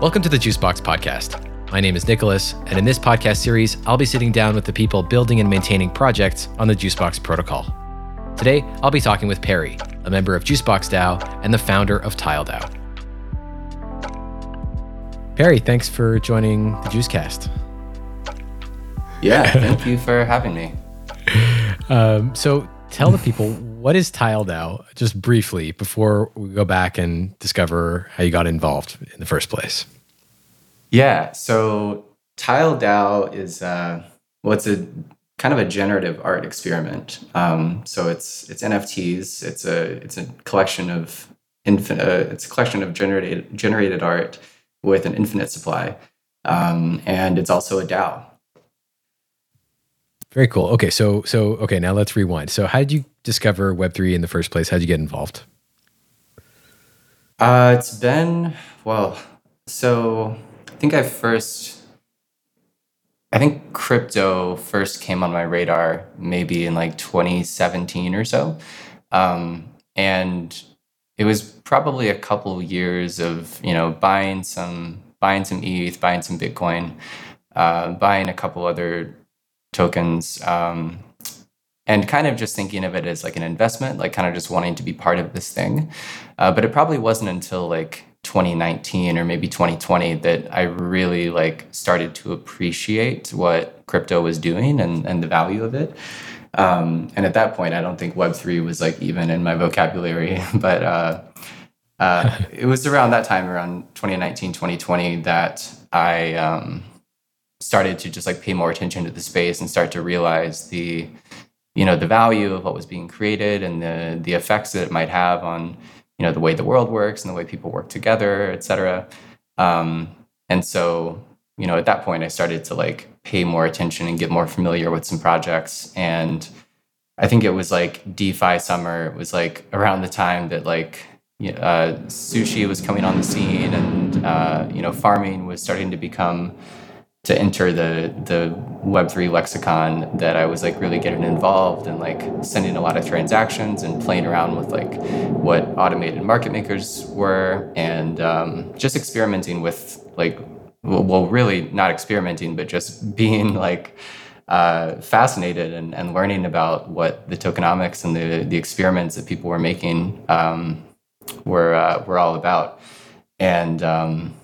Welcome to the Juicebox Podcast. My name is Nicholas, and in this podcast series, I'll be sitting down with the people building and maintaining projects on the Juicebox protocol. Today, I'll be talking with Peri, a member of Juicebox DAO and the founder of TileDAO. Peri, thanks for joining the Juicecast. Yeah, thank you for having me. Um, so, tell the people what is TileDAO, just briefly, before we go back and discover how you got involved in the first place. Yeah, so TileDAO is uh, well, it's a kind of a generative art experiment. Um, so it's it's NFTs. It's a it's a collection of infinite. Uh, it's a collection of generated generated art with an infinite supply, um, and it's also a DAO. Very cool. Okay, so so okay, now let's rewind. So how did you discover Web three in the first place? How did you get involved? Uh, it's been well. So I think I first, I think crypto first came on my radar maybe in like 2017 or so, um, and it was probably a couple years of you know buying some buying some ETH, buying some Bitcoin, uh, buying a couple other tokens um, and kind of just thinking of it as like an investment like kind of just wanting to be part of this thing. Uh, but it probably wasn't until like 2019 or maybe 2020 that i really like started to appreciate what crypto was doing and, and the value of it. Um, and at that point i don't think web3 was like even in my vocabulary but uh, uh, it was around that time around 2019 2020 that i um, started to just like pay more attention to the space and start to realize the you know the value of what was being created and the the effects that it might have on you know the way the world works and the way people work together et cetera. Um, and so you know at that point i started to like pay more attention and get more familiar with some projects. And i think it was like defi summer. It was like around the time that like uh, sushi was coming on the scene and uh, you know farming was starting to become to enter the the web3 lexicon that i was like really getting involved and like sending a lot of transactions and playing around with like what automated market makers were and um, just experimenting with like well really not experimenting but just being like uh, fascinated and, and learning about what the tokenomics and the, the experiments that people were making um, were uh, were all about. And um,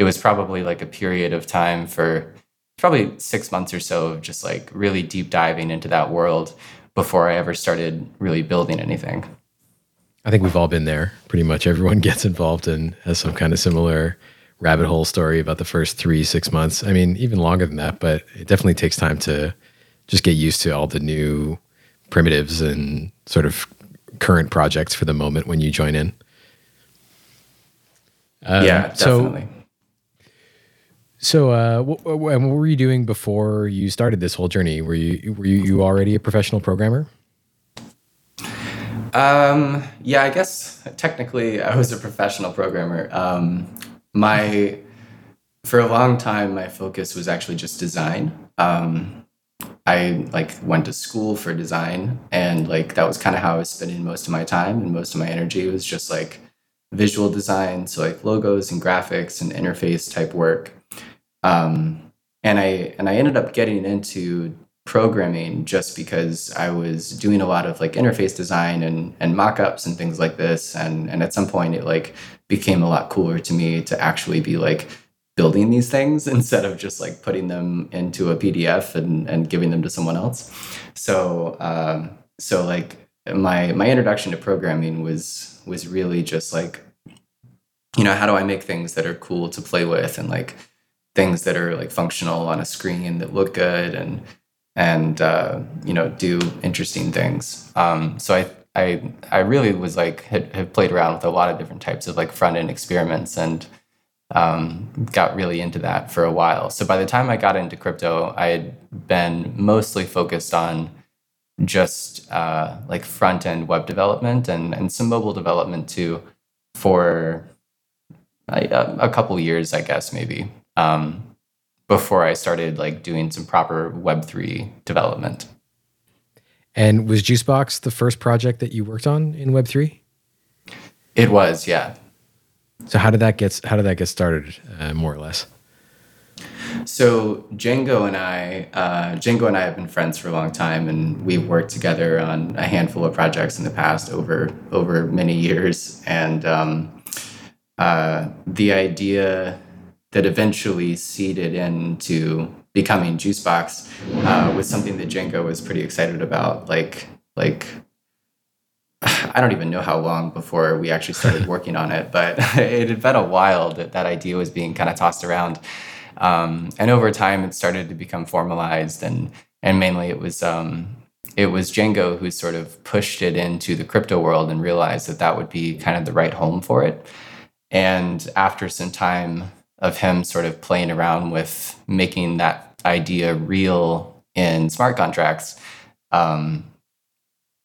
it was probably like a period of time for probably six months or so of just like really deep diving into that world before I ever started really building anything. I think we've all been there. Pretty much everyone gets involved and has some kind of similar rabbit hole story about the first three, six months. I mean, even longer than that, but it definitely takes time to just get used to all the new primitives and sort of current projects for the moment when you join in. Um, yeah, definitely. So so, uh, what, what were you doing before you started this whole journey? Were you were you, you already a professional programmer? Um, yeah, I guess technically I was a professional programmer. Um, my for a long time, my focus was actually just design. Um, I like went to school for design, and like that was kind of how I was spending most of my time and most of my energy was just like visual design, so like logos and graphics and interface type work. Um, and I and I ended up getting into programming just because I was doing a lot of like interface design and and mockups and things like this. And and at some point it like became a lot cooler to me to actually be like building these things instead of just like putting them into a PDF and, and giving them to someone else. So um, so like my my introduction to programming was was really just like you know how do I make things that are cool to play with and like things that are like functional on a screen that look good and and uh, you know do interesting things. Um, so I I I really was like had, had played around with a lot of different types of like front end experiments and um, got really into that for a while. So by the time I got into crypto, I had been mostly focused on just uh, like front end web development and and some mobile development too for a, a couple years, I guess maybe um, before I started like doing some proper Web three development. And was Juicebox the first project that you worked on in Web three? It was, yeah. So how did that get how did that get started, uh, more or less? So Django and I, uh, Django and I have been friends for a long time, and we've worked together on a handful of projects in the past over over many years. And um, uh, the idea that eventually seeded into becoming Juicebox uh, was something that Django was pretty excited about. Like like I don't even know how long before we actually started working on it, but it had been a while that that idea was being kind of tossed around. Um, and over time, it started to become formalized, and and mainly it was um, it was Django who sort of pushed it into the crypto world and realized that that would be kind of the right home for it. And after some time of him sort of playing around with making that idea real in smart contracts, um,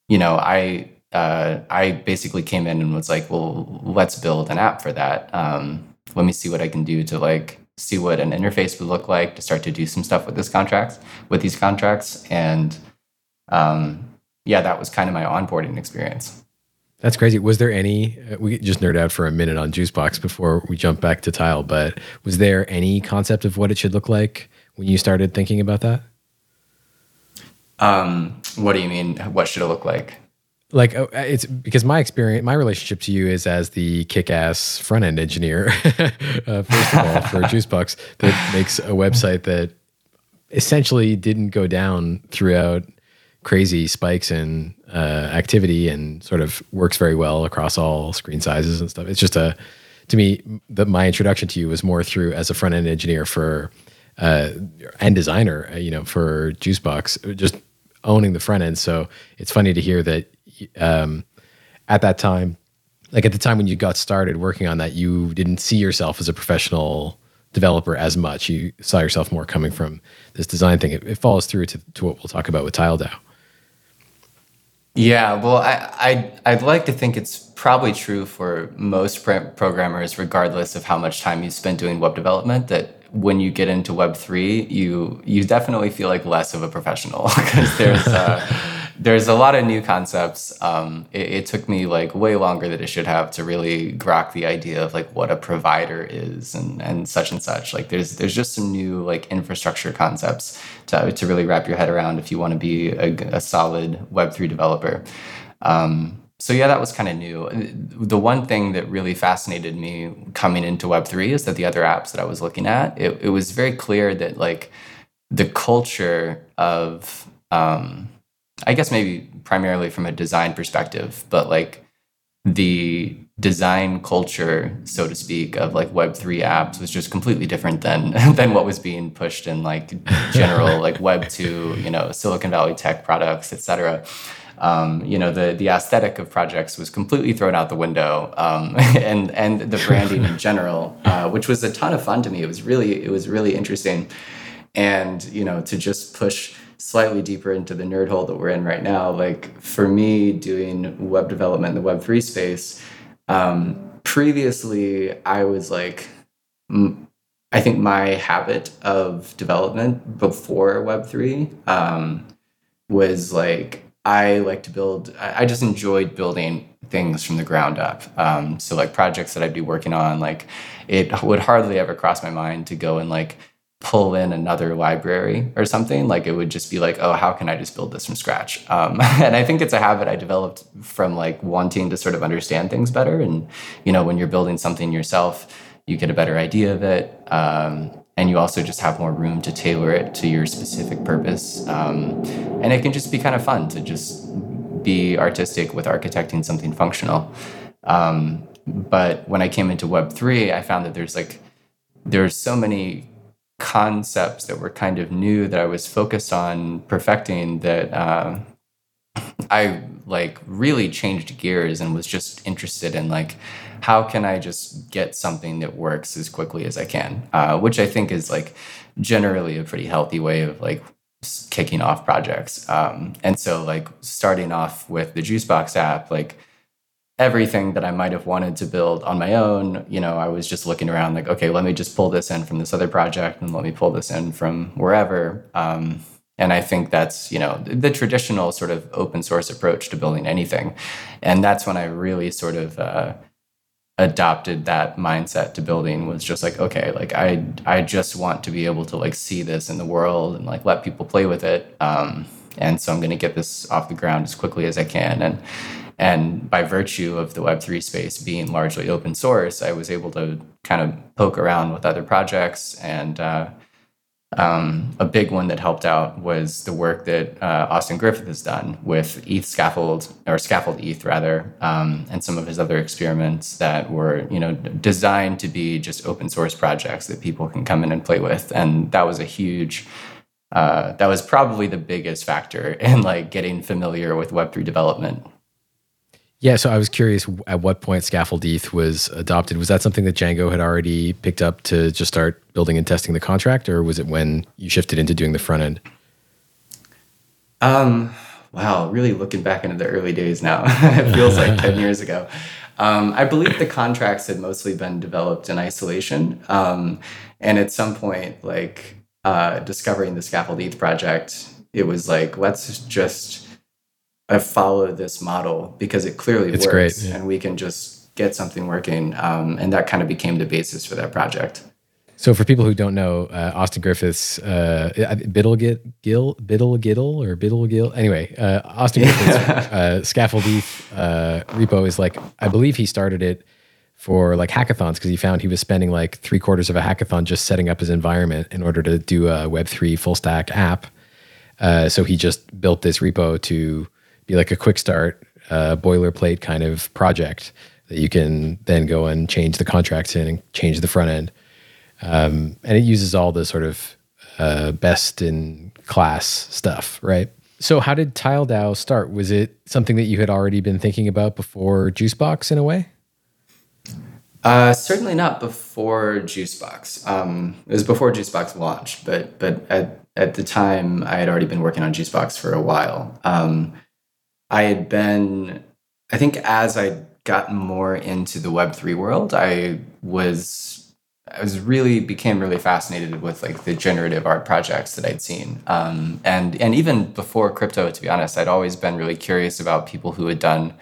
you know, I uh, I basically came in and was like, well, let's build an app for that. Um, let me see what I can do to like see what an interface would look like to start to do some stuff with this contracts with these contracts and um, yeah that was kind of my onboarding experience that's crazy. Was there any uh, we just nerd out for a minute on juicebox before we jump back to tile but was there any concept of what it should look like when you started thinking about that? Um, what do you mean? What should it look like? Like uh, it's because my experience my relationship to you is as the kick-ass front-end engineer uh, first of all for juicebox that makes a website that essentially didn't go down throughout crazy spikes in uh, activity and sort of works very well across all screen sizes and stuff it's just a to me the, my introduction to you was more through as a front-end engineer for uh, and designer uh, you know for juicebox just owning the front end so it's funny to hear that um, at that time, like at the time when you got started working on that, you didn't see yourself as a professional developer as much. You saw yourself more coming from this design thing. It, it follows through to, to what we'll talk about with TileDAO. Yeah, well, I, I'd, I'd like to think it's probably true for most programmers, regardless of how much time you spend doing web development, that when you get into Web3, you, you definitely feel like less of a professional because there's, uh, there's a lot of new concepts. Um, it, it, took me like way longer than it should have to really grok the idea of like what a provider is and, and such and such. Like there's there's just some new like infrastructure concepts to, to really wrap your head around if you want to be a, a solid Web three developer. Um, so yeah, that was kind of new. The one thing that really fascinated me coming into Web three is that the other apps that I was looking at, it, it was very clear that like the culture of um, I guess maybe primarily from a design perspective, but like the design culture, so to speak, of like Web3 apps was just completely different than than what was being pushed in like general like Web2, you know, Silicon Valley tech products, et cetera. Um, you know, the the aesthetic of projects was completely thrown out the window, um, and and the branding in general, uh, which was a ton of fun to me. It was really it was really interesting, and you know, to just push slightly deeper into the nerd hole that we're in right now, like for me doing web development in the Web3 space, um, previously I was like, I think my habit of development before Web3 um, was like, I like to build, I just enjoyed building things from the ground up. Um, so, like projects that I'd be working on, like it would hardly ever cross my mind to go and like pull in another library or something like it would just be like oh how can i just build this from scratch? Um, and i think it's a habit i developed from like wanting to sort of understand things better. And you know when you're building something yourself you get a better idea of it um, and you also just have more room to tailor it to your specific purpose. Um, and it can just be kind of fun to just be artistic with architecting something functional. Um, but when i came into web3 i found that there's like there's so many concepts that were kind of new that I was focused on perfecting that uh, I like really changed gears and was just interested in like how can I just get something that works as quickly as I can, uh, which I think is like generally a pretty healthy way of like kicking off projects. Um, and so like starting off with the Juicebox app, like everything that I might have wanted to build on my own, you know, I was just looking around like, okay, let me just pull this in from this other project and let me pull this in from wherever. Um, and I think that's, you know, the traditional sort of open source approach to building anything. And that's when I really sort of uh, adopted that mindset to building was just like okay like i i just want to be able to like see this in the world and like let people play with it um, and so i'm going to get this off the ground as quickly as i can and and by virtue of the web3 space being largely open source i was able to kind of poke around with other projects and uh, um, a big one that helped out was the work that uh, Austin Griffith has done with ETH scaffold or scaffold ETH rather, um, and some of his other experiments that were you know designed to be just open source projects that people can come in and play with, and that was a huge. Uh, that was probably the biggest factor in like getting familiar with Web three development yeah, so I was curious at what point Scaffold ETH was adopted. Was that something that Django had already picked up to just start building and testing the contract, or was it when you shifted into doing the front end? Um, wow, really looking back into the early days now. it feels like 10 years ago. Um, I believe the contracts had mostly been developed in isolation. Um, and at some point, like uh, discovering the Scaffold ETH project, it was like, let's just I follow this model because it clearly it's works, great, yeah. and we can just get something working. Um, and that kind of became the basis for that project. So, for people who don't know, uh, Austin Griffiths, uh, Biddle Gill, Biddle Giddle, or Biddle Gill. Anyway, uh, Austin Griffiths, uh, Scaffold ETH uh, repo is like, I believe he started it for like hackathons because he found he was spending like three quarters of a hackathon just setting up his environment in order to do a Web3 full stack app. Uh, so he just built this repo to be like a quick start, uh, boilerplate kind of project that you can then go and change the contracts in and change the front end. Um, and it uses all the sort of uh, best in class stuff, right? So, how did TileDAO start? Was it something that you had already been thinking about before Juicebox in a way? Uh, certainly not before Juicebox. Um, it was before Juicebox launched, but but at, at the time I had already been working on Juicebox for a while. Um, I had been, I think, as I got more into the Web3 world, I was, I was really became really fascinated with like the generative art projects that I'd seen. Um, and, and even before crypto, to be honest, I'd always been really curious about people who had done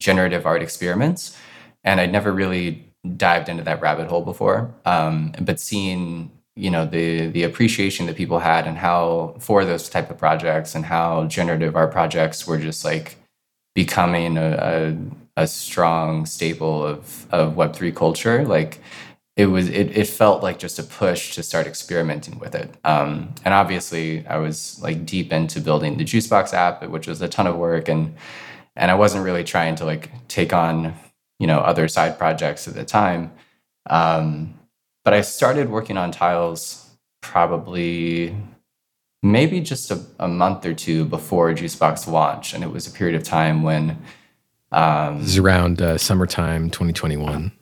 generative art experiments. And I'd never really dived into that rabbit hole before. Um, but seeing you know the the appreciation that people had and how for those type of projects and how generative art projects were just like becoming a, a, a strong staple of of web3 culture like it was it, it felt like just a push to start experimenting with it. Um, and obviously i was like deep into building the juicebox app which was a ton of work and and i wasn't really trying to like take on you know other side projects at the time. Um, but I started working on tiles probably maybe just a, a month or two before Juicebox launch. And it was a period of time when. Um, this is around uh, summertime 2021.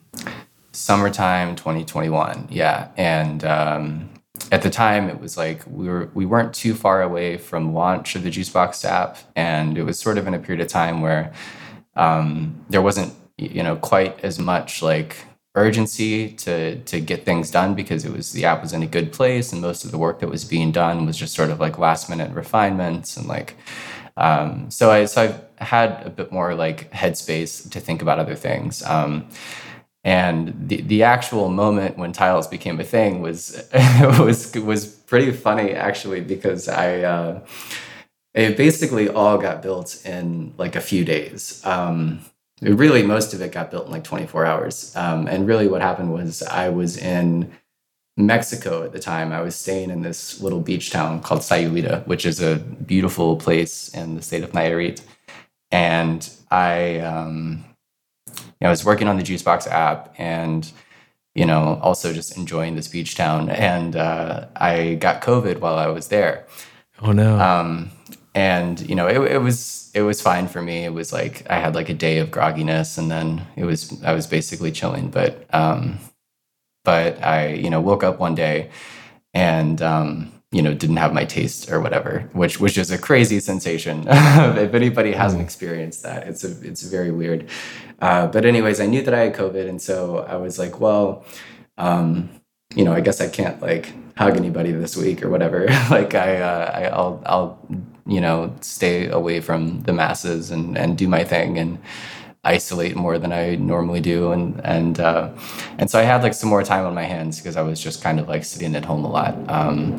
Summertime 2021, yeah. And um, at the time, it was like we, were, we weren't too far away from launch of the Juicebox app. And it was sort of in a period of time where um, there wasn't you know quite as much like urgency to to get things done because it was the app was in a good place and most of the work that was being done was just sort of like last minute refinements and like um, so I so I've had a bit more like headspace to think about other things. Um, and the the actual moment when tiles became a thing was was was pretty funny actually because I uh, it basically all got built in like a few days. Um, really most of it got built in like 24 hours. Um, and really what happened was I was in Mexico at the time. I was staying in this little beach town called Sayulita, which is a beautiful place in the state of Nayarit. And I, um, you know, I was working on the Juicebox app and, you know, also just enjoying this beach town. And uh, I got COVID while I was there. Oh no. Um, and you know, it, it was it was fine for me. It was like I had like a day of grogginess, and then it was I was basically chilling. But um, but I you know woke up one day, and um, you know didn't have my taste or whatever, which which is a crazy sensation. if anybody hasn't mm. experienced that, it's a it's very weird. Uh, but anyways, I knew that I had COVID, and so I was like, well, um, you know, I guess I can't like hug anybody this week or whatever. like I, uh, I I'll I'll you know stay away from the masses and and do my thing and isolate more than I normally do, and and uh, and so I had like some more time on my hands because I was just kind of like sitting at home a lot. Um,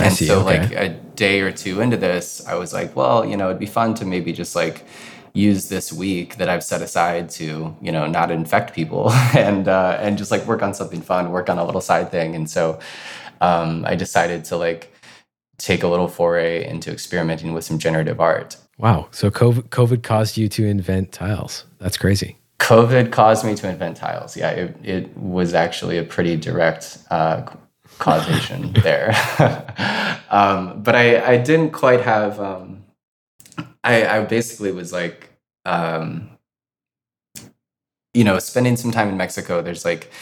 and see, so okay. like a day or two into this, I was like, well, you know, it'd be fun to maybe just like use this week that I've set aside to, you know, not infect people and uh, and just like work on something fun, work on a little side thing. And so um, I decided to like take a little foray into experimenting with some generative art. Wow. So COVID, COVID caused you to invent tiles. That's crazy. COVID caused me to invent tiles. Yeah, it, it was actually a pretty direct uh, causation there. um, but I, I didn't quite have, um, I, I basically was like, um, you know, spending some time in Mexico, there's like,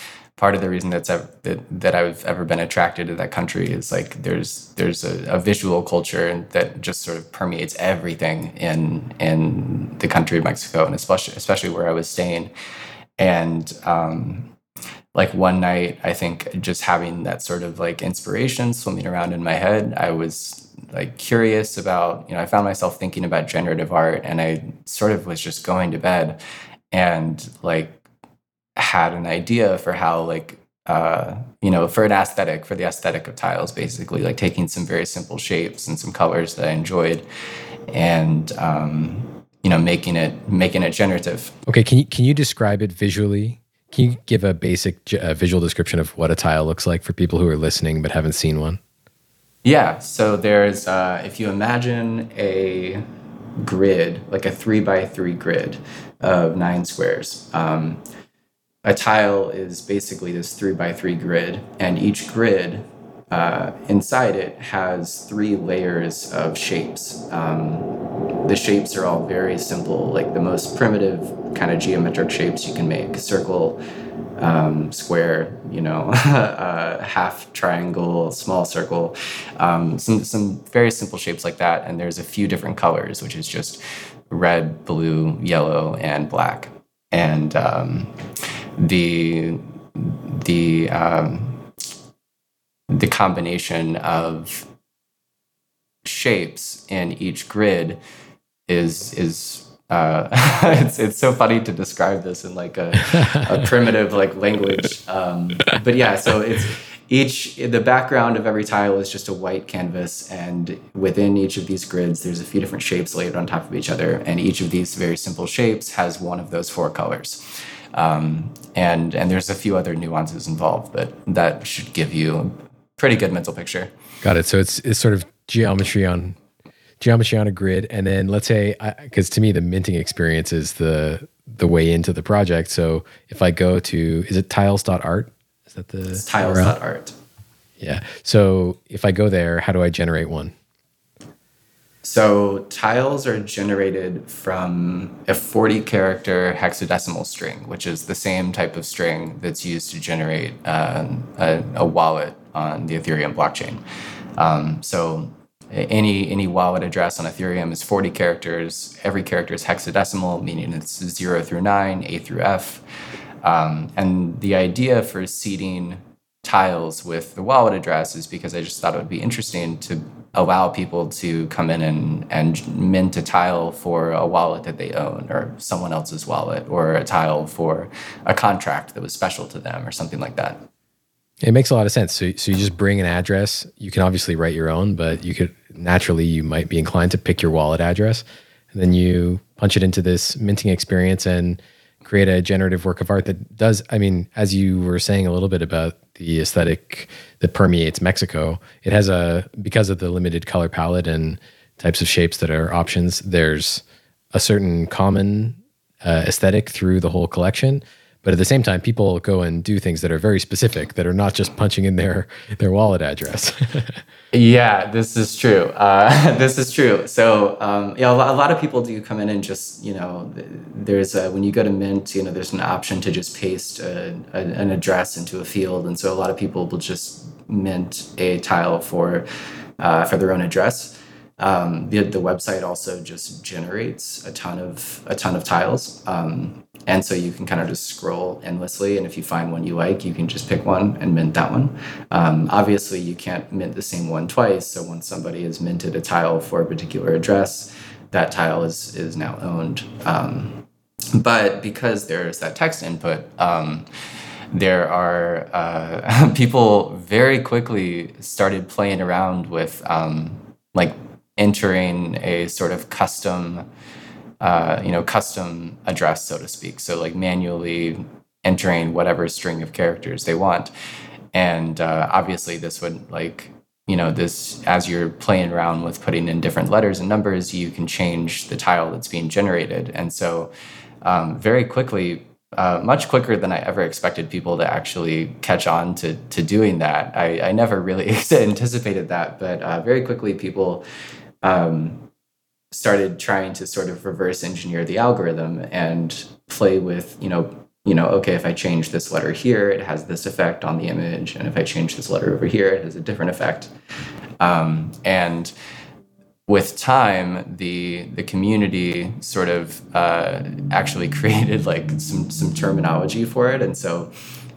part of the reason that's ever, that, that I've ever been attracted to that country is like there's there's a, a, visual culture that just sort of permeates everything in in the country of Mexico and especially especially where I was staying. And um, like one night I think just having that sort of like inspiration swimming around in my head I was like curious about you know I found myself thinking about generative art and I sort of was just going to bed and like had an idea for how like uh, you know for an aesthetic for the aesthetic of tiles basically like taking some very simple shapes and some colors that i enjoyed and um, you know making it making it generative. Okay can you can you describe it visually? Can you give a basic uh, visual description of what a tile looks like for people who are listening but haven't seen one? Yeah so there's uh, if you imagine a grid like a three by three grid of nine squares um, a tile is basically this three by three grid, and each grid uh, inside it has three layers of shapes. Um, the shapes are all very simple, like the most primitive kind of geometric shapes you can make circle, um, square, you know, uh, half triangle, small circle, um, some, some very simple shapes like that. And there's a few different colors, which is just red, blue, yellow, and black. And um, the the um, the combination of shapes in each grid is is uh, it's it's so funny to describe this in like a, a primitive like language. Um, but yeah so it's each the background of every tile is just a white canvas and within each of these grids there's a few different shapes laid on top of each other and each of these very simple shapes has one of those four colors um, and and there's a few other nuances involved, but that should give you a pretty good mental picture. Got it. So it's it's sort of geometry on geometry on a grid, and then let's say because to me the minting experience is the the way into the project. So if I go to is it tiles.art? Is that the it's tiles.art? Yeah. So if I go there, how do I generate one? So tiles are generated from a 40 character hexadecimal string, which is the same type of string that's used to generate um, a, a, wallet on the Ethereum blockchain. Um, so any any wallet address on Ethereum is 40 characters. Every character is hexadecimal, meaning it's zero through nine, A through F. Um, and the idea for seeding tiles with the wallet address is because I just thought it would be interesting to allow people to come in and, and mint a tile for a wallet that they own or someone else's wallet or a tile for a contract that was special to them or something like that. It makes a lot of sense. So, so you just bring an address. You can obviously write your own, but you could naturally you might be inclined to pick your wallet address, and then you punch it into this minting experience and create a generative work of art that does. I mean, as you were saying a little bit about the aesthetic that permeates Mexico. It has a because of the limited color palette and types of shapes that are options. There's a certain common uh, aesthetic through the whole collection, but at the same time, people go and do things that are very specific that are not just punching in their their wallet address. yeah, this is true. Uh, this is true. So um, yeah, a lot of people do come in and just you know, there's a, when you go to Mint, you know, there's an option to just paste a, a, an address into a field, and so a lot of people will just mint a tile for uh, for their own address. Um, the, the website also just generates a ton of a ton of tiles. Um, and so you can kind of just scroll endlessly. And if you find one you like, you can just pick one and mint that one. Um, obviously, you can't mint the same one twice. So once somebody has minted a tile for a particular address, that tile is, is now owned. Um, but because there's that text input, um, there are uh, people very quickly started playing around with um, like entering a sort of custom, uh, you know, custom address, so to speak. So like manually entering whatever string of characters they want, and uh, obviously this would like you know this as you're playing around with putting in different letters and numbers you can change the tile that's being generated and so um, very quickly uh, much quicker than I ever expected people to actually catch on to to doing that. I, I never really anticipated that, but uh, very quickly people um, started trying to sort of reverse engineer the algorithm and play with you know you know okay if I change this letter here, it has this effect on the image, and if I change this letter over here, it has a different effect. Um, and with time, the the community sort of uh, actually created like some some terminology for it, and so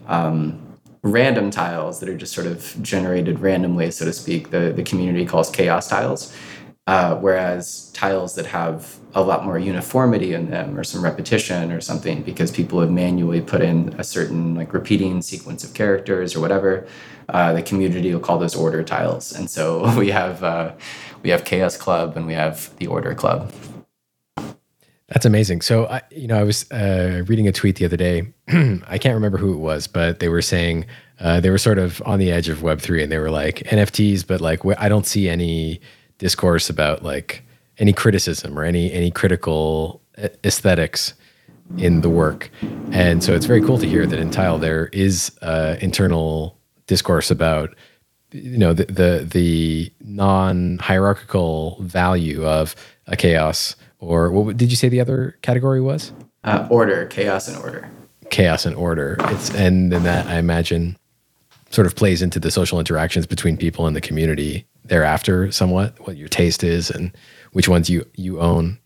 um, random tiles that are just sort of generated randomly, so to speak, the the community calls chaos tiles, uh, whereas tiles that have a lot more uniformity in them or some repetition or something because people have manually put in a certain like repeating sequence of characters or whatever uh, the community will call those order tiles and so we have uh, we have Chaos Club and we have the Order Club. That's amazing. So, I, you know, I was uh, reading a tweet the other day. I can't remember who it was, but they were saying uh, they were sort of on the edge of Web three, and they were like NFTs, but like I don't see any discourse about like any criticism or any any critical aesthetics in the work. And so it's very cool to hear that in Tile there is uh, internal discourse about you know the the, the non hierarchical value of a chaos or what did you say the other category was? Uh, order, chaos and order. Chaos and order. It's and then that I imagine sort of plays into the social interactions between people in the community thereafter somewhat what your taste is and which ones you you own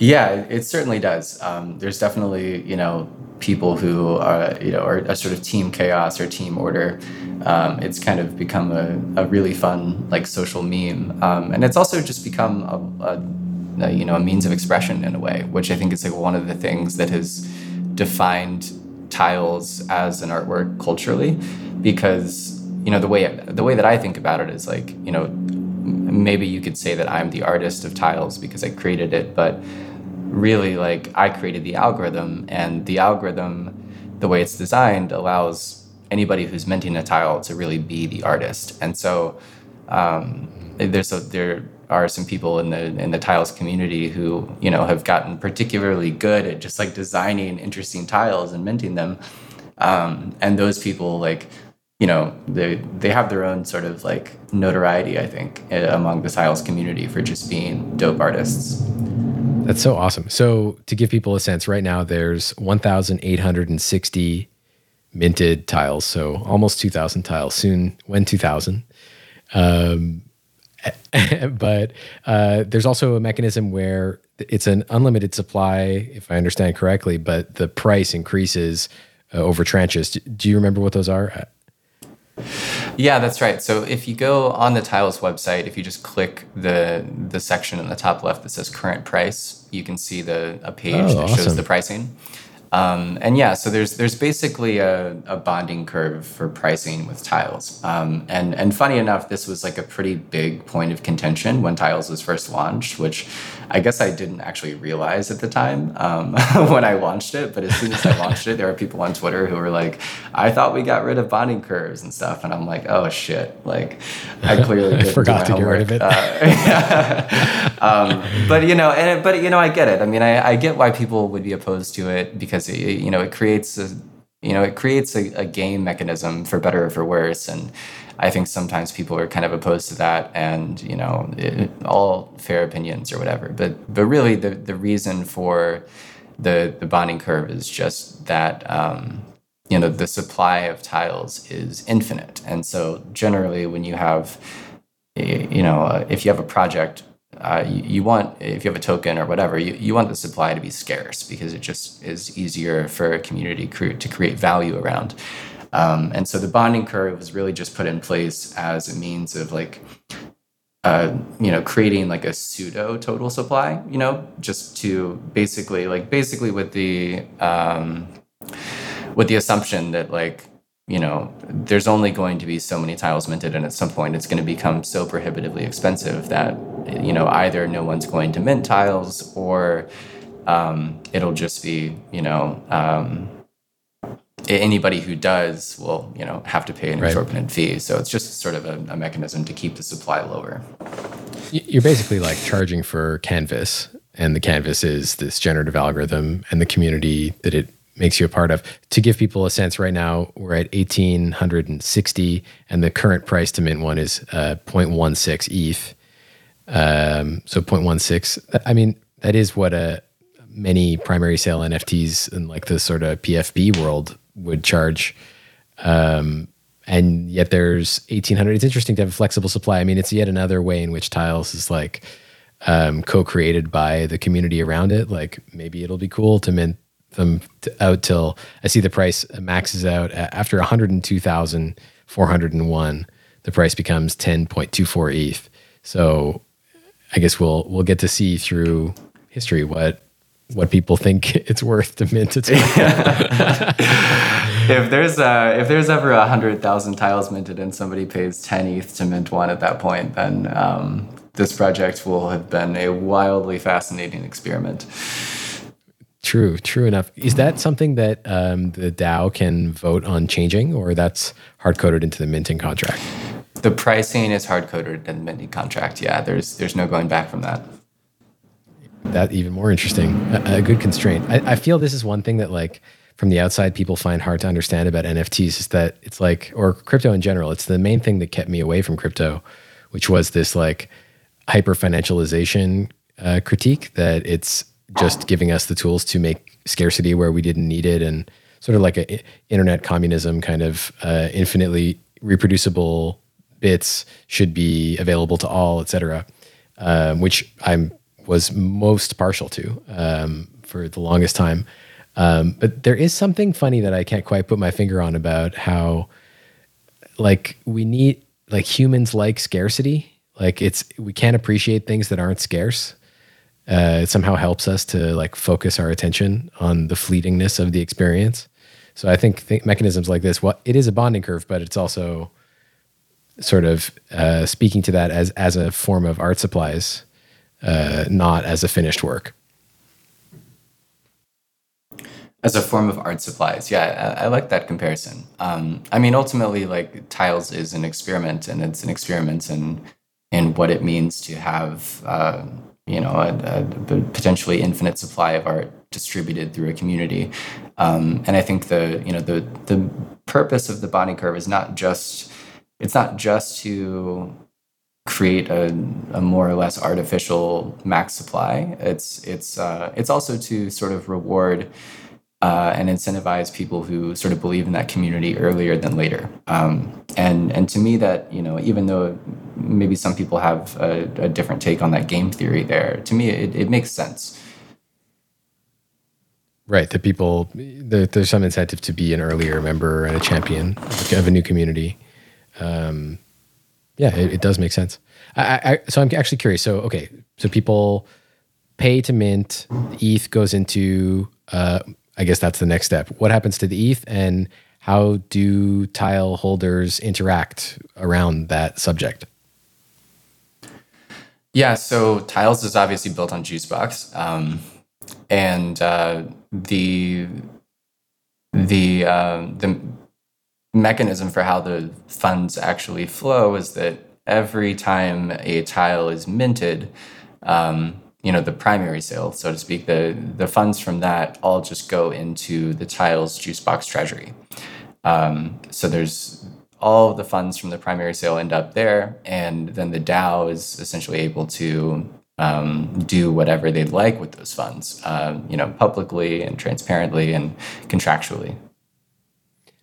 yeah, it certainly does. Um, there's definitely you know people who are you know are a sort of team chaos or team order. Um, it's kind of become a, a really fun like social meme, um, and it's also just become a, a, a, you know a means of expression in a way, which I think is like one of the things that has defined tiles as an artwork culturally, because you know the way the way that I think about it is like you know maybe you could say that I'm the artist of tiles because I created it, but really like I created the algorithm, and the algorithm, the way it's designed, allows anybody who's minting a tile to really be the artist. And so um, there's a, there are some people in the in the tiles community who you know have gotten particularly good at just like designing interesting tiles and minting them. Um, and those people like you know they they have their own sort of like notoriety i think among the tiles community for just being dope artists that's so awesome. So to give people a sense, right now there's 1,860 minted tiles, so almost 2,000 tiles. Soon, when 2,000. Um, but uh, there's also a mechanism where it's an unlimited supply, if I understand correctly, but the price increases uh, over tranches. Do you remember what those are? Yeah, that's right. So if you go on the Tiles website, if you just click the the section in the top left that says current price, you can see the a page oh, that awesome. shows the pricing. Um, and yeah, so there's there's basically a, a bonding curve for pricing with tiles. Um, and and funny enough, this was like a pretty big point of contention when tiles was first launched, which I guess I didn't actually realize at the time um, when I launched it. But as soon as I launched it, there were people on Twitter who were like, "I thought we got rid of bonding curves and stuff," and I'm like, "Oh shit!" Like I clearly I forgot to get rid of it. Uh, um, but you know, and but you know, I get it. I mean, I, I get why people would be opposed to it because because it, you know it creates a you know it creates a, a game mechanism for better or for worse and I think sometimes people are kind of opposed to that, and you know, it, all fair opinions or whatever. But but really, the the reason for the the bonding curve is just that um, you know the supply of tiles is infinite, and so generally, when you have you know, uh, if you have a project uh, you, you, want if you have a token or whatever you, you want the supply to be scarce because it just is easier for a community to create value around um, and so the bonding curve was really just put in place as a means of like uh, you know, creating like a pseudo total supply, you know, just to basically like basically with the um, with the assumption that like you know there's only going to be so many tiles minted and at some point it's going to become so prohibitively expensive that you know either no one's going to mint tiles or um, it'll just be you know um, anybody who does will you know have to pay an right. exorbitant fee so it's just sort of a, a mechanism to keep the supply lower you're basically like charging for canvas and the canvas is this generative algorithm and the community that it makes you a part of. To give people a sense, right now we're at 1860, and the current price to mint one is uh, 0.16 ETH. Um, so 0.16. I mean, that is what a uh, many primary sale NFTs in like the sort of PFP world would charge. Um, and yet there's 1800. It's interesting to have a flexible supply. I mean, it's yet another way in which tiles is like um, co-created by the community around it. Like maybe it'll be cool to mint them out till I see the price maxes out after 102,401. The price becomes 10.24 ETH. So I guess we'll we'll get to see through history what what people think it's worth to mint it. if there's uh, if there's ever a hundred thousand tiles minted and somebody pays 10 ETH to mint one at that point, then um, this project will have been a wildly fascinating experiment. True, true enough. Is that something that um, the DAO can vote on changing, or that's hard coded into the minting contract? The pricing is hard coded in the minting contract. Yeah, there's there's no going back from that. That even more interesting. A, a good constraint. I, I feel this is one thing that like from the outside people find hard to understand about NFTs is that it's like or crypto in general. It's the main thing that kept me away from crypto, which was this like hyper financialization uh, critique that it's just giving us the tools to make scarcity where we didn't need it and sort of like a internet communism kind of uh, infinitely reproducible bits should be available to all, et cetera, um, which I was most partial to um, for the longest time. Um, but there is something funny that I can't quite put my finger on about how, like, we need like humans like scarcity. Like it's we can't appreciate things that aren't scarce uh, it somehow helps us to like focus our attention on the fleetingness of the experience. So I think, think mechanisms like this, well, it is a bonding curve, but it's also sort of uh, speaking to that as as a form of art supplies, uh, not as a finished work. As a form of art supplies, yeah, I, I like that comparison. Um, I mean, ultimately, like tiles is an experiment, and it's an experiment in in what it means to have uh, you know a, a, potentially infinite supply of art distributed through a community um, and i think the you know the the purpose of the bonding curve is not just it's not just to create a, a more or less artificial max supply it's it's uh, it's also to sort of reward uh, and incentivize people who sort of believe in that community earlier than later. Um, and and to me, that you know, even though maybe some people have a, a different take on that game theory, there, to me, it, it makes sense. Right, the people there, there's some incentive to be an earlier member and a champion of a new community. Um, yeah, it, it, does make sense. I, I, so I'm actually curious. So okay, so people pay to mint. ETH goes into uh, I guess that's the next step. What happens to the ETH and how do tile holders interact around that subject? Yeah, so Tiles is obviously built on Juicebox, um, and uh, the the uh, the mechanism for how the funds actually flow is that every time a tile is minted, um, you know the primary sale so to speak the the funds from that all just go into the tiles Juicebox treasury. Um, so there's all the funds from the primary sale end up there and then the dao is essentially able to um, do whatever they'd like with those funds um, you know publicly and transparently and contractually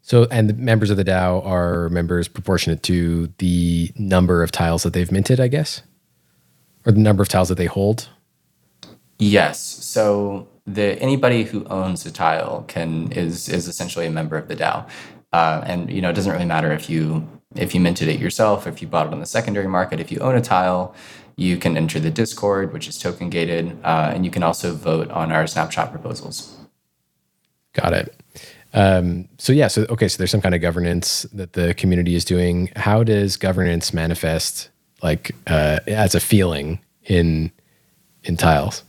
so, and the members of the DAO are members proportionate to the number of tiles that they've minted, I guess, or the number of tiles that they hold. Yes. So the anybody who owns a tile can is is essentially a member of the DAO. Uh, and you know, it doesn't really matter if you if you minted it yourself, if you bought it on the secondary market, if you own a tile, you can enter the Discord, which is token gated, uh, and you can also vote on our snapshot proposals. Got it. Um, so yeah, so okay, so there's some kind of governance that the community is doing. How does governance manifest, like uh, as a feeling in in tiles?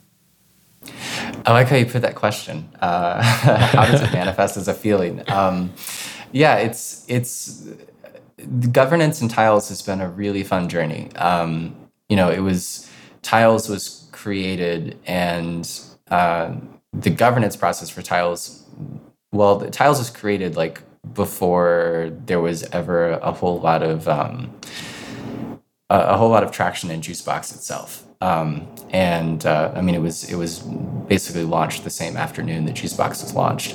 I like how you put that question. Uh, how does it manifest as a feeling? Um, yeah, it's it's governance in tiles has been a really fun journey. Um, you know, it was tiles was created and uh, the governance process for tiles. Well, tiles was created like before there was ever a whole lot of um, a, a, whole lot of traction in Juicebox itself. Um, and uh, I mean, it was it was basically launched the same afternoon that Juicebox was launched,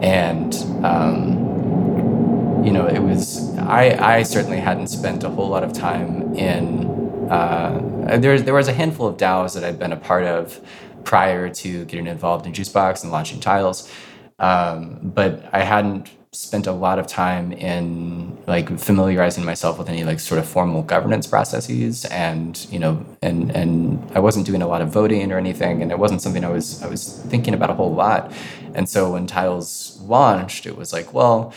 and um, you know, it was I I certainly hadn't spent a whole lot of time in. Uh, there there was a handful of DAOs that I'd been a part of prior to getting involved in Juicebox and launching Tiles, um, but I hadn't spent a lot of time in like familiarizing myself with any like sort of formal governance processes and you know and and I wasn't doing a lot of voting or anything and it wasn't something I was I was thinking about a whole lot. And so when tiles launched it was like well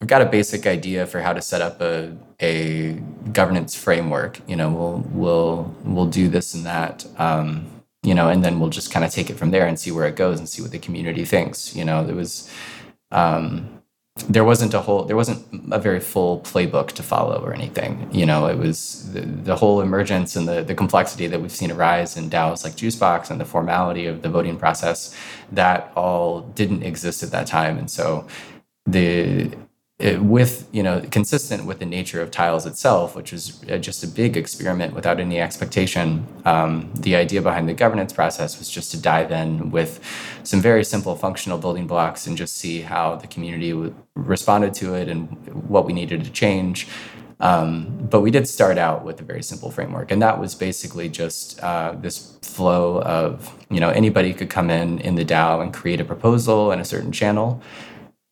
we've got a basic idea for how to set up a a governance framework. You know we'll we'll we'll do this and that. Um, you know and then we'll just kind of take it from there and see where it goes and see what the community thinks you know? There was um, there wasn't a whole there wasn't a very full playbook to follow or anything you know? It was the, the whole emergence and the, the complexity that we've seen arise in DAOs like juicebox and the formality of the voting process that all didn't exist at that time. And so the it, with you know consistent with the nature of tiles itself which was uh, just a big experiment without any expectation. Um, the idea behind the governance process was just to dive in with some very simple functional building blocks and just see how the community w- responded to it and what we needed to change. Um, but we did start out with a very simple framework and that was basically just uh, this flow of you know anybody could come in in the dao and create a proposal in a certain channel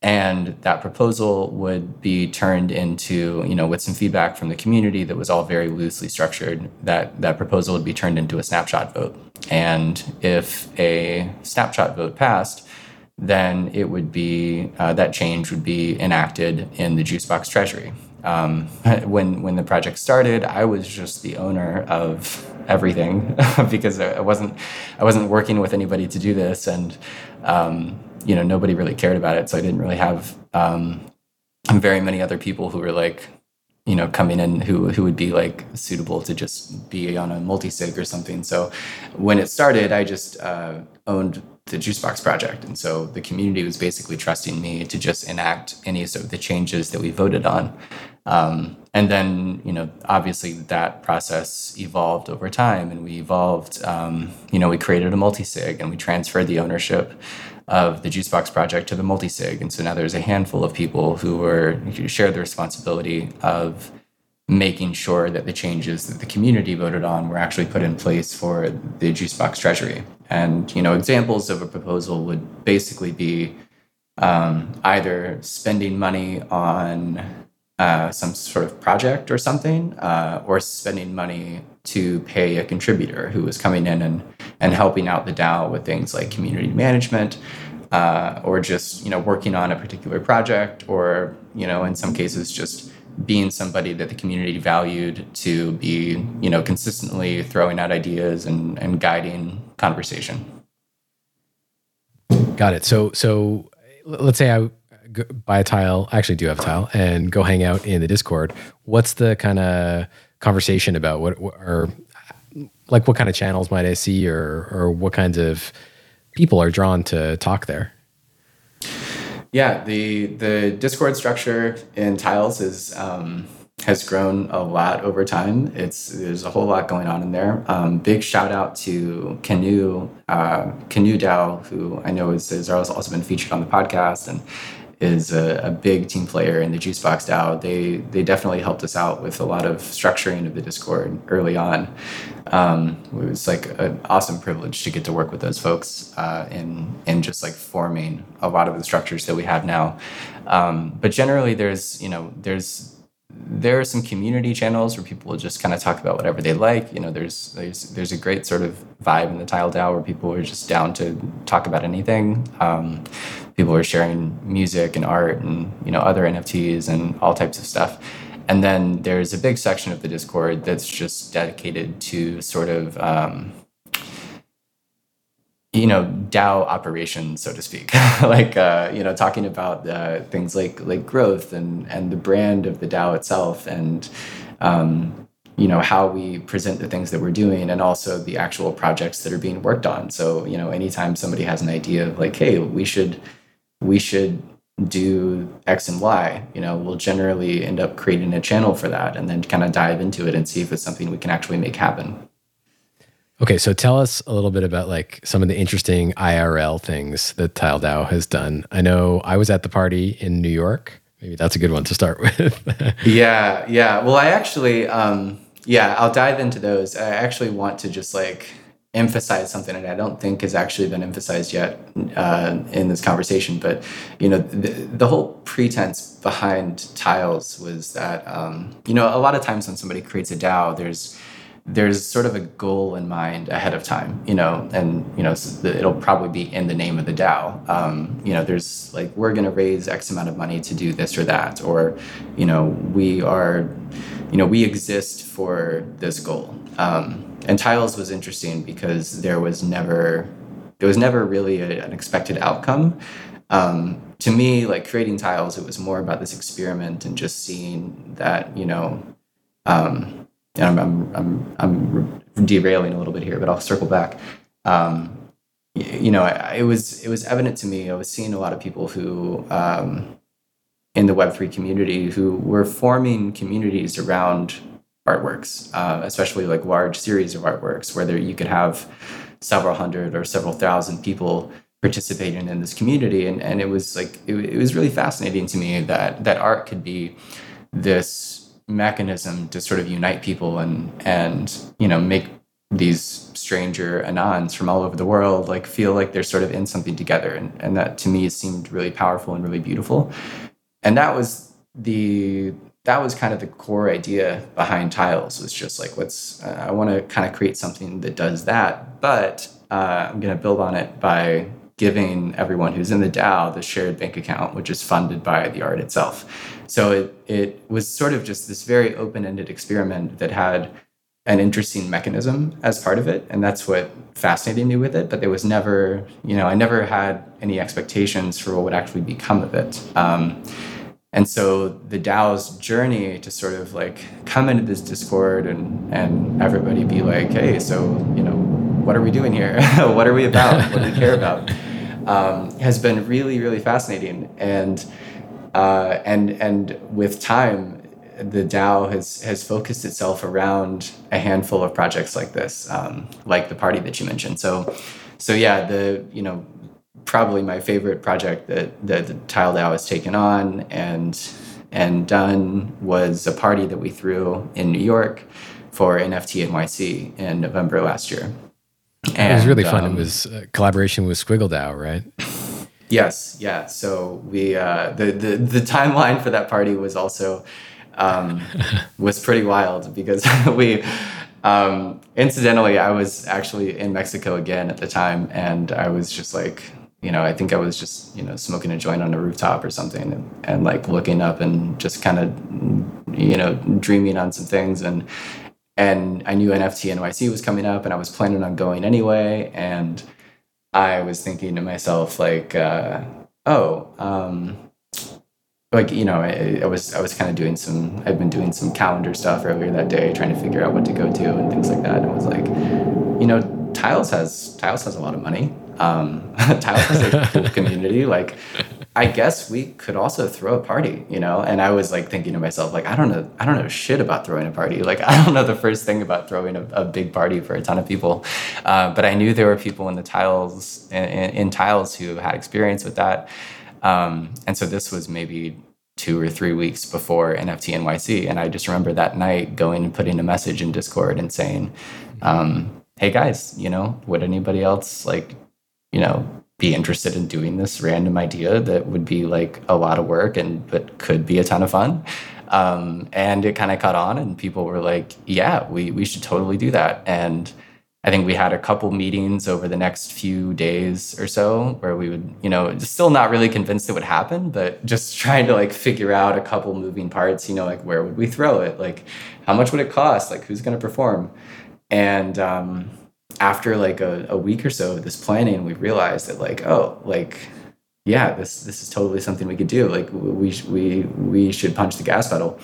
and that proposal would be turned into you know with some feedback from the community that was all very loosely structured that that proposal would be turned into a snapshot vote. And if a snapshot vote passed then it would be uh, that change would be enacted in the juicebox treasury. Um, when when the project started i was just the owner of everything because i wasn't i wasn't working with anybody to do this. And um, you know nobody really cared about it so i didn't really have um, very many other people who were like you know coming in who who would be like suitable to just be on a multi-sig or something. So when it started i just uh, owned the juicebox project and so the community was basically trusting me to just enact any sort of the changes that we voted on. Um, and then you know obviously that process evolved over time and we evolved um, you know we created a multi-sig and we transferred the ownership of the Juicebox project to the multisig. And so now there's a handful of people who were who share the responsibility of making sure that the changes that the community voted on were actually put in place for the Juicebox treasury. And you know, examples of a proposal would basically be um, either spending money on uh, some sort of project or something, uh, or spending money to pay a contributor who was coming in and, and helping out the DAO with things like community management, uh, or just you know working on a particular project, or you know in some cases just being somebody that the community valued to be you know consistently throwing out ideas and, and guiding conversation. Got it. So so let's say I buy a tile. Actually do have a tile, and go hang out in the Discord. What's the kind of conversation about? What or like what kind of channels might I see, or or what kinds of people are drawn to talk there? Yeah, the the Discord structure in Tiles is um, has grown a lot over time. It's there's a whole lot going on in there. Um, big shout out to Canu uh, Canu DAO, who I know is, has also been featured on the podcast and is a, a, big team player in the Juicebox DAO. They they definitely helped us out with a lot of structuring of the Discord early on. Um, it was like an awesome privilege to get to work with those folks uh, in in just like forming a lot of the structures that we have now. Um, but generally, there's you know there's there are some community channels where people just kind of talk about whatever they like. You know, there's there's there's a great sort of vibe in the Tile DAO where people are just down to talk about anything. Um, people are sharing music and art and you know other NFTs and all types of stuff. And then there's a big section of the Discord that's just dedicated to sort of um, you know DAO operations, so to speak, like uh, you know talking about uh, things like like growth and and the brand of the DAO itself, and um, you know how we present the things that we're doing, and also the actual projects that are being worked on. So you know anytime somebody has an idea of like, hey, we should we should do X and Y, you know, we'll generally end up creating a channel for that, and then kind of dive into it and see if it's something we can actually make happen. Okay, so tell us a little bit about like some of the interesting IRL things that Tile DAO has done. I know I was at the party in New York. Maybe that's a good one to start with. yeah, yeah. Well, I actually, um, yeah, I'll dive into those. I actually want to just like emphasize something that I don't think has actually been emphasized yet uh, in this conversation. But you know, the, the whole pretense behind tiles was that um, you know a lot of times when somebody creates a DAO, there's there's sort of a goal in mind ahead of time, you know, and you know it'll probably be in the name of the DAO. Um, you know, there's like we're going to raise X amount of money to do this or that, or you know, we are, you know, we exist for this goal. Um, and Tiles was interesting because there was never, there was never really a, an expected outcome. Um, to me, like creating Tiles, it was more about this experiment and just seeing that, you know. Um, and I'm, I'm, I'm, I'm derailing a little bit here, but I'll circle back. Um, you know, it was it was evident to me. I was seeing a lot of people who um, in the Web three community who were forming communities around artworks, uh, especially like large series of artworks, where you could have several hundred or several thousand people participating in this community, and and it was like it, it was really fascinating to me that that art could be this mechanism to sort of unite people and and you know make these stranger anons from all over the world like feel like they're sort of in something together. And, and that to me seemed really powerful and really beautiful. And that was the that was kind of the core idea behind tiles was just like let's uh, i want to kind of create something that does that but uh, i'm going to build on it by giving everyone who's in the DAO the shared bank account, which is funded by the art itself. So it, it was sort of just this very open ended experiment that had an interesting mechanism as part of it. And that's what fascinated me with it. But there was never, you know, I never had any expectations for what would actually become of it. Um, and so the DAO's journey to sort of like come into this Discord and, and everybody be like, hey, so, you know, what are we doing here? what are we about? What do we care about? um, has been really, really fascinating. And uh, and and with time, the DAO has has focused itself around a handful of projects like this, um, like the party that you mentioned. So, so yeah, the you know probably my favorite project that that the Tile has taken on and and done was a party that we threw in New York for NFT NYC in November last year. And, it was really fun. Um, it was a collaboration with Squiggle DAO, right? Yes, yeah. So we uh, the, the the timeline for that party was also um, was pretty wild because we um, incidentally I was actually in Mexico again at the time, and I was just like you know I think I was just you know smoking a joint on a rooftop or something, and, and like looking up and just kind of you know dreaming on some things and and I knew NFT NYC was coming up, and I was planning on going anyway. And I was thinking to myself, like, uh, oh, um, like you know, I, I was I was kind of doing some. I'd been doing some calendar stuff earlier that day, trying to figure out what to go to and things like that. And I was like, you know, Tiles has Tiles has a lot of money. Um, has a cool community. Like, I guess we could also throw a party, you know. And I was like thinking to myself, like, I don't know, I don't know shit about throwing a party. Like, I don't know the first thing about throwing a, a big party for a ton of people. Uh, but I knew there were people in the tiles in, in tiles who had experience with that. Um, and so this was maybe two or three weeks before NFT NYC. And I just remember that night going and putting a message in Discord and saying, um, "Hey guys, you know, would anybody else like, you know, be interested in doing this random idea that would be like a lot of work and but could be a ton of fun. Um, and it kind of caught on, and people were like, "Yeah, we we should totally do that." And I think we had a couple meetings over the next few days or so where we would, you know, still not really convinced it would happen, but just trying to like figure out a couple moving parts, you know, like where would we throw it? Like, how much would it cost? Like, who's going to perform? And um, after like a, a week or so of this planning, we realized that like, oh, like, yeah, this this is totally something we could do. Like, we we we should punch the gas pedal.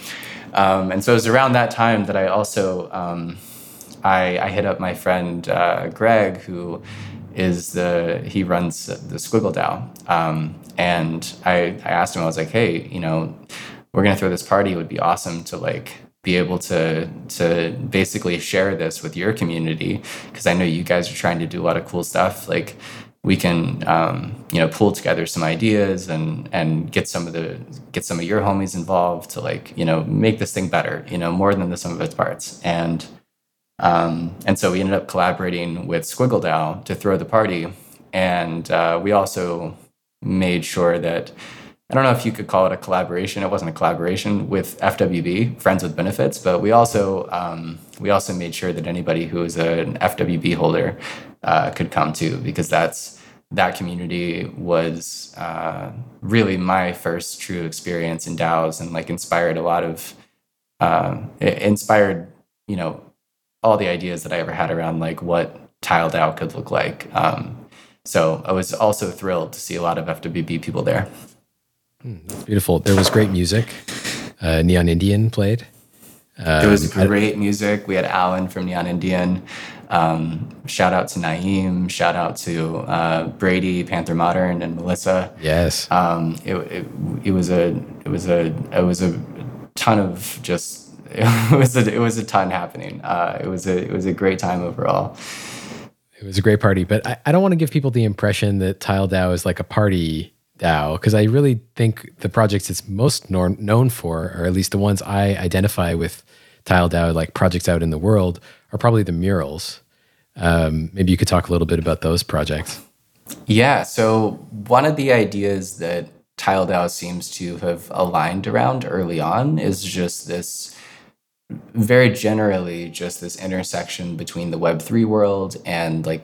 Um, and so it was around that time that I also um, I, I hit up my friend uh, Greg, who is the he runs the Squiggle DAO, um, and I I asked him I was like, hey, you know, we're gonna throw this party. It would be awesome to like be able to to basically share this with your community because I know you guys are trying to do a lot of cool stuff. Like we can um, you know pull together some ideas and and get some of the get some of your homies involved to like you know make this thing better. You know more than the sum of its parts and um, and so we ended up collaborating with Squiggle DAO to throw the party. And uh, we also made sure that I don't know if you could call it a collaboration. It wasn't a collaboration with FWB, Friends with Benefits, but we also um, we also made sure that anybody who is an FWB holder uh, could come too, because that's that community was uh, really my first true experience in DAOs and like inspired a lot of uh, inspired you know all the ideas that I ever had around like what Tile DAO could look like. Um, so I was also thrilled to see a lot of FWB people there. Mm, that's beautiful. There was great music. Uh, Neon Indian played. Um, there was great music. We had Alan from Neon Indian. Um, shout out to Naeem. Shout out to uh, Brady, Panther Modern, and Melissa. Yes. Um, it, it, it was a it was a it was a ton of just it was a, it was a ton happening. Uh, it was a it was a great time overall. It was a great party, but I, I don't want to give people the impression that Tile DAO is like a party DAO because I really think the projects it's most nor- known for, or at least the ones I identify with Tile DAO, like projects out in the world, are probably the murals. Um, maybe you could talk a little bit about those projects. Yeah. So one of the ideas that Tile DAO seems to have aligned around early on is just this very generally just this intersection between the web3 world and like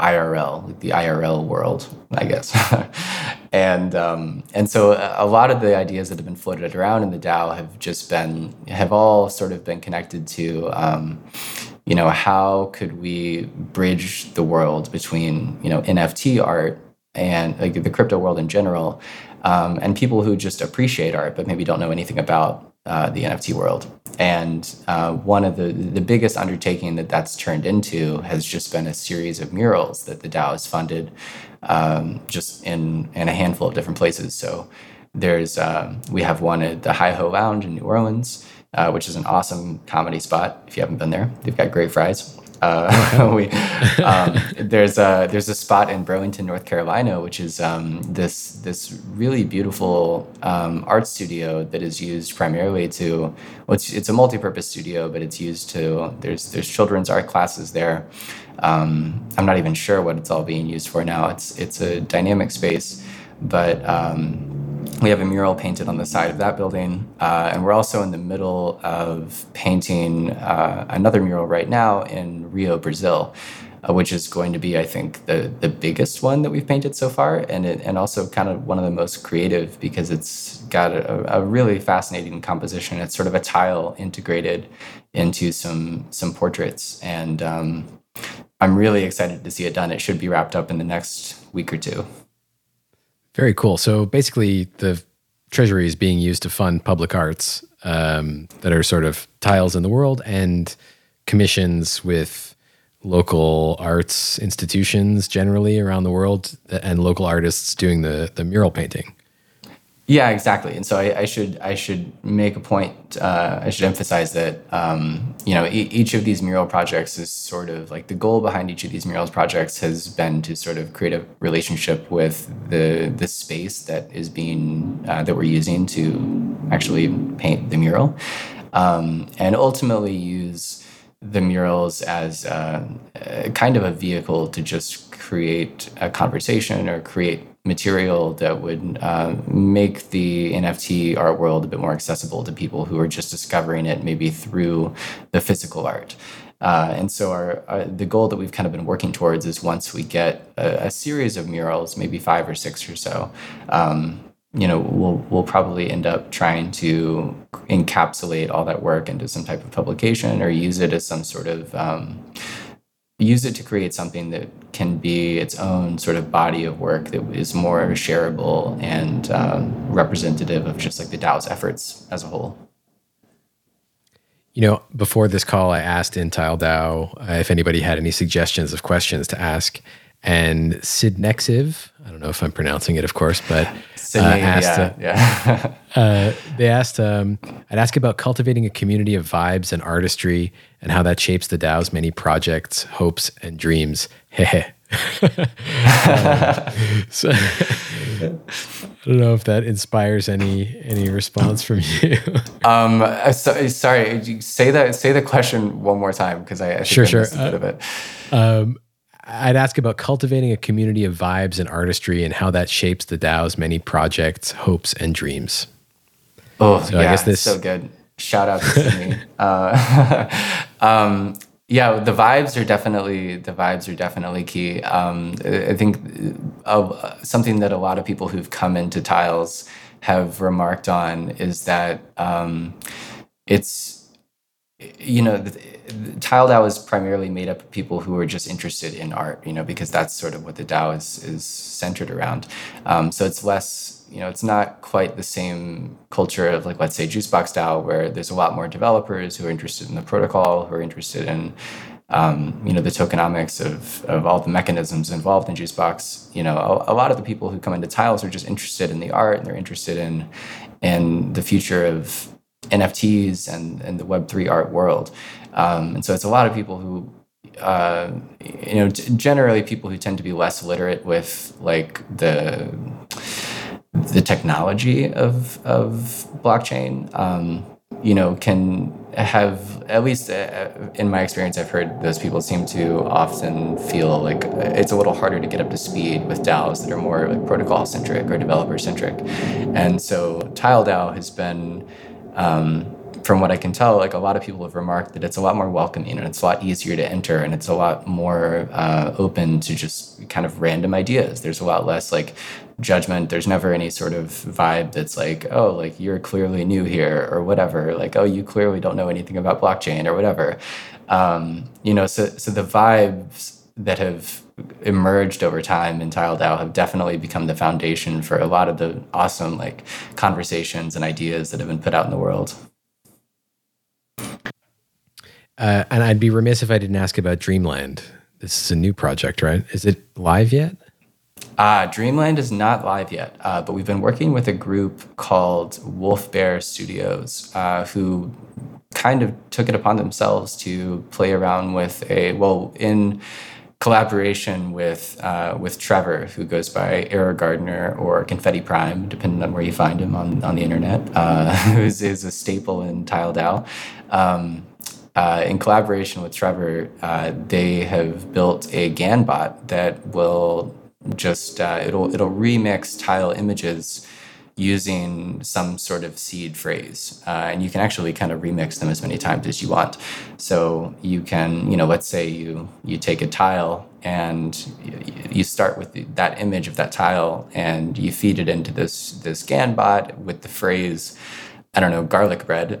IRL, like the IRL world, I guess. and um, and so a lot of the ideas that have been floated around in the DAO have just been have all sort of been connected to um, you know how could we bridge the world between you know NFT art and like the crypto world in general um, and people who just appreciate art but maybe don't know anything about uh, the NFT world. And uh, one of the the biggest undertaking that that's turned into has just been a series of murals that the DAO has funded, um, just in in a handful of different places. So there's um, we have one at the Hi Ho Lounge in New Orleans, uh, which is an awesome comedy spot. If you haven't been there, they've got great fries. Uh, we, um, there's a there's a spot in Burlington, North Carolina, which is um, this this really beautiful um, art studio that is used primarily to well, it's, it's a multi-purpose studio, but it's used to there's there's children's art classes there. Um, I'm not even sure what it's all being used for now. It's it's a dynamic space, but um, we have a mural painted on the side of that building, uh, and we're also in the middle of painting uh, another mural right now in Rio, Brazil, uh, which is going to be, I think, the the biggest one that we've painted so far, and it, and also kind of one of the most creative because it's got a, a really fascinating composition. It's sort of a tile integrated into some some portraits, and um, I'm really excited to see it done. It should be wrapped up in the next week or two. Very cool. So basically, the treasury is being used to fund public arts um, that are sort of tiles in the world and commissions with local arts institutions generally around the world and local artists doing the the mural painting. Yeah, exactly. And so I, I should I should make a point. Uh, I should emphasize that um, you know e- each of these mural projects is sort of like the goal behind each of these murals projects has been to sort of create a relationship with the the space that is being uh, that we're using to actually paint the mural, um, and ultimately use the murals as a, uh, a kind of a vehicle to just create a conversation or create material that would uh, make the NFT art world a bit more accessible to people who are just discovering it maybe through the physical art. Uh, and so our, our, the goal that we've kind of been working towards is once we get a, a series of murals, maybe five or six or so, um, you know, we'll we'll probably end up trying to encapsulate all that work into some type of publication or use it as some sort of um, use it to create something that can be its own sort of body of work that is more shareable and um, representative of just like the DAO's efforts as a whole. You know, before this call, I asked in Tile DAO uh, if anybody had any suggestions of questions to ask. And Sid Nexiv, I don't know if I'm pronouncing it, of course, but uh, asked, yeah, yeah. uh, they asked, um, I'd ask about cultivating a community of vibes and artistry and how that shapes the DAO's many projects, hopes, and dreams. Hehe. so I don't know if that inspires any any response from you. um, uh, so, sorry, say that say the question one more time because I, I sure sure a bit of it. Um, I'd ask about cultivating a community of vibes and artistry and how that shapes the DAO's many projects, hopes, and dreams. Oh, so yeah, I guess this so good. Shout out to Sydney. uh, um, yeah, the vibes are definitely the vibes are definitely key. Um, I think uh, something that a lot of people who've come into tiles have remarked on is that um, it's you know. The, Tile DAO is primarily made up of people who are just interested in art, you know, because that's sort of what the DAO is is centered around. Um, so it's less, you know, it's not quite the same culture of like let's say Juicebox DAO, where there's a lot more developers who are interested in the protocol, who are interested in um, you know the tokenomics of, of all the mechanisms involved in Juicebox. You know, a, a, lot of the people who come into Tiles are just interested in the art and they're interested in in the future of NFTs and, and the Web3 art world. Um, and so it's a lot of people who, uh, you know, generally people who tend to be less literate with like the the technology of of blockchain. Um, you know, can have at least uh, in my experience, I've heard those people seem to often feel like it's a little harder to get up to speed with DAOs that are more like protocol centric or developer centric. And so Tile DAO has been um, from what I can tell, like a lot of people have remarked that it's a lot more welcoming and it's a lot easier to enter and it's a lot more uh, open to just kind of random ideas. There's a lot less like judgment. There's never any sort of vibe that's like, oh, like you're clearly new here or whatever. Like, oh, you clearly don't know anything about blockchain or whatever. Um, you know, so so the vibes that have emerged over time in Tile DAO have definitely become the foundation for a lot of the awesome like conversations and ideas that have been put out in the world. Uh, and I'd be remiss if I didn't ask about Dreamland. This is a new project, right? Is it live yet? Uh, Dreamland is not live yet, uh, but we've been working with a group called Wolf Bear Studios, uh, who kind of took it upon themselves to play around with a well in collaboration with uh, with Trevor, who goes by Error Gardener or Confetti Prime, depending on where you find him on, on the internet, uh, who is, is a staple in Tile DAO. Um, uh, in collaboration with Trevor, uh, they have built a GAN bot that will just uh, it'll it'll remix tile images using some sort of seed phrase, uh, and you can actually kind of remix them as many times as you want. So you can, you know, let's say you you take a tile and you start with that image of that tile and you feed it into this this GAN bot with the phrase I don't know, garlic bread,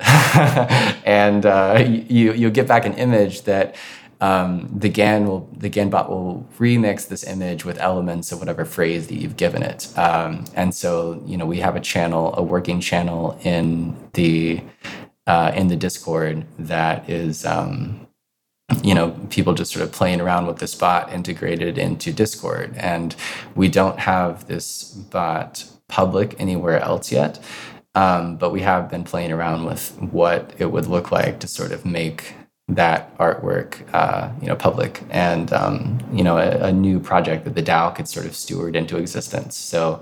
and uh, you you'll get back an image that um, the GAN will the GAN bot will remix this image with elements of whatever phrase that you've given it. Um, and so you know we have a channel, a working channel in the uh, in the Discord that is. Um, you know, people just sort of playing around with this bot integrated into Discord. And we don't have this bot public anywhere else yet. Um, but we have been playing around with what it would look like to sort of make that artwork, uh, you know, public and um, you know a, a, new project that the DAO could sort of steward into existence. So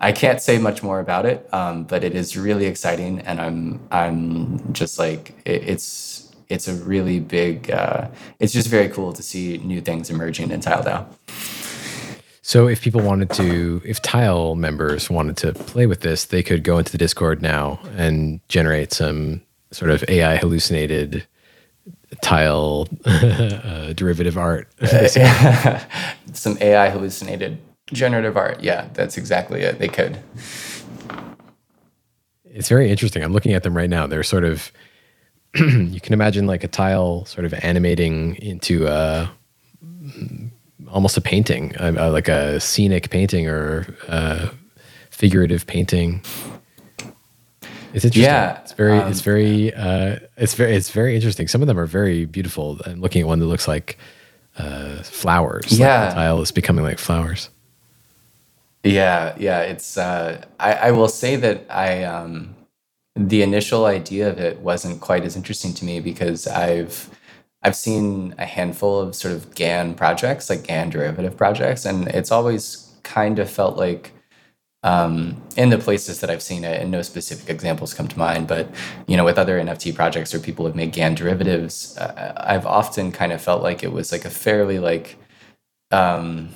I can't say much more about it, um, but it is really exciting, and I'm I'm just like it, it's it's a really big. Uh, it's just very cool to see new things emerging in Tile DAO. So if people wanted to, if tile members wanted to play with this, they could go into the Discord now and generate some sort of AI hallucinated tile uh, derivative art. some AI hallucinated generative art. Yeah, that's exactly it. They could. It's very interesting. I'm looking at them right now. They're sort of you can imagine like a tile sort of animating into a almost a painting, like a scenic painting or a figurative painting. It's interesting. Yeah, it's very, um, it's very, uh, it's very, it's very interesting. Some of them are very beautiful. I'm looking at one that looks like uh, flowers. Yeah, like the tile is becoming like flowers. Yeah, yeah. It's. Uh, I, I will say that I. Um, the initial idea of it wasn't quite as interesting to me because I've I've seen a handful of sort of GAN projects, like GAN derivative projects, and it's always kind of felt like um, in the places that I've seen it, and no specific examples come to mind, but you know, with other NFT projects or people have made GAN derivatives, uh, I've often kind of felt like it was like a fairly like, um,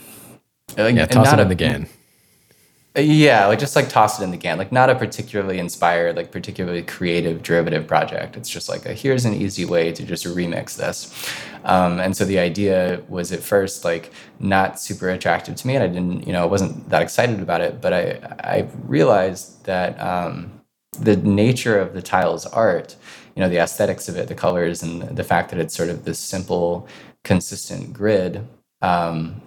like yeah, toss it in a, the GAN. Yeah, like just like toss it in the can. Like not a particularly inspired, like particularly creative derivative project. It's just like a, here's an easy way to just remix this. Um, and so the idea was at first like not super attractive to me, and I didn't, you know, I wasn't that excited about it. But I I realized that um, the nature of the tiles art, you know, the aesthetics of it, the colors, and the fact that it's sort of this simple, consistent grid, um,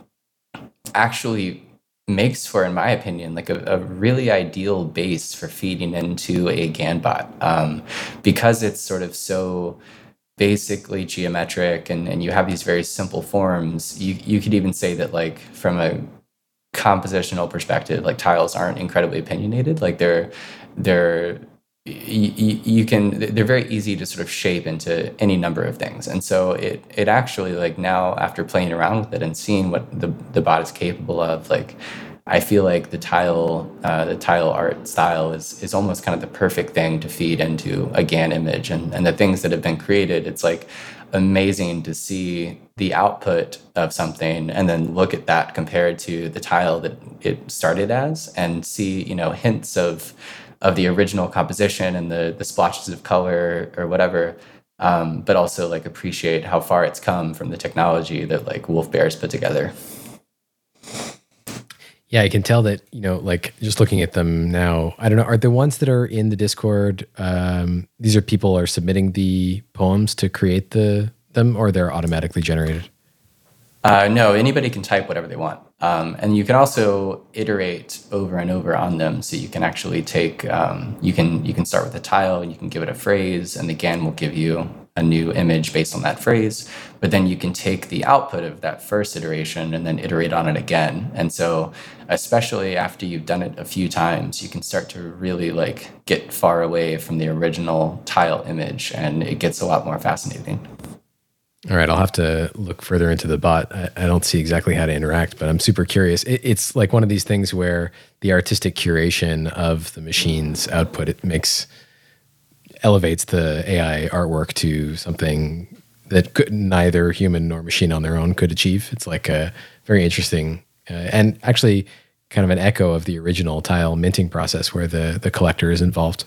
actually makes for, in my opinion, like a, a really ideal base for feeding into a GANbot um, because it's sort of so basically geometric and, and you have these very simple forms. You, you could even say that like from a compositional perspective, like tiles aren't incredibly opinionated. Like they're, they're you, you can they're very easy to sort of shape into any number of things. And so it it actually like now after playing around with it and seeing what the the bot is capable of like I feel like the tile uh, the tile art style is is almost kind of the perfect thing to feed into a GAN image. And and the things that have been created it's like amazing to see the output of something and then look at that compared to the tile that it started as and see you know hints of of the original composition and the the splotches of color or whatever um, but also like appreciate how far it's come from the technology that like wolf bears put together. Yeah i can tell that you know like just looking at them now i don't know are the ones that are in the discord um, these are people are submitting the poems to create the them or they're automatically generated uh, no anybody can type whatever they want um, and you can also iterate over and over on them. So you can actually take um, you can you can start with a tile and you can give it a phrase, and the GAN will give you a new image based on that phrase. But then you can take the output of that first iteration and then iterate on it again. And so, especially after you've done it a few times, you can start to really like get far away from the original tile image, and it gets a lot more fascinating. All right, I'll have to look further into the bot. I, I don't see exactly how to interact, but I'm super curious. It, it's like one of these things where the artistic curation of the machine's output it makes elevates the AI artwork to something that could, neither human nor machine on their own could achieve. It's like a very interesting uh, and actually kind of an echo of the original tile minting process where the the collector is involved.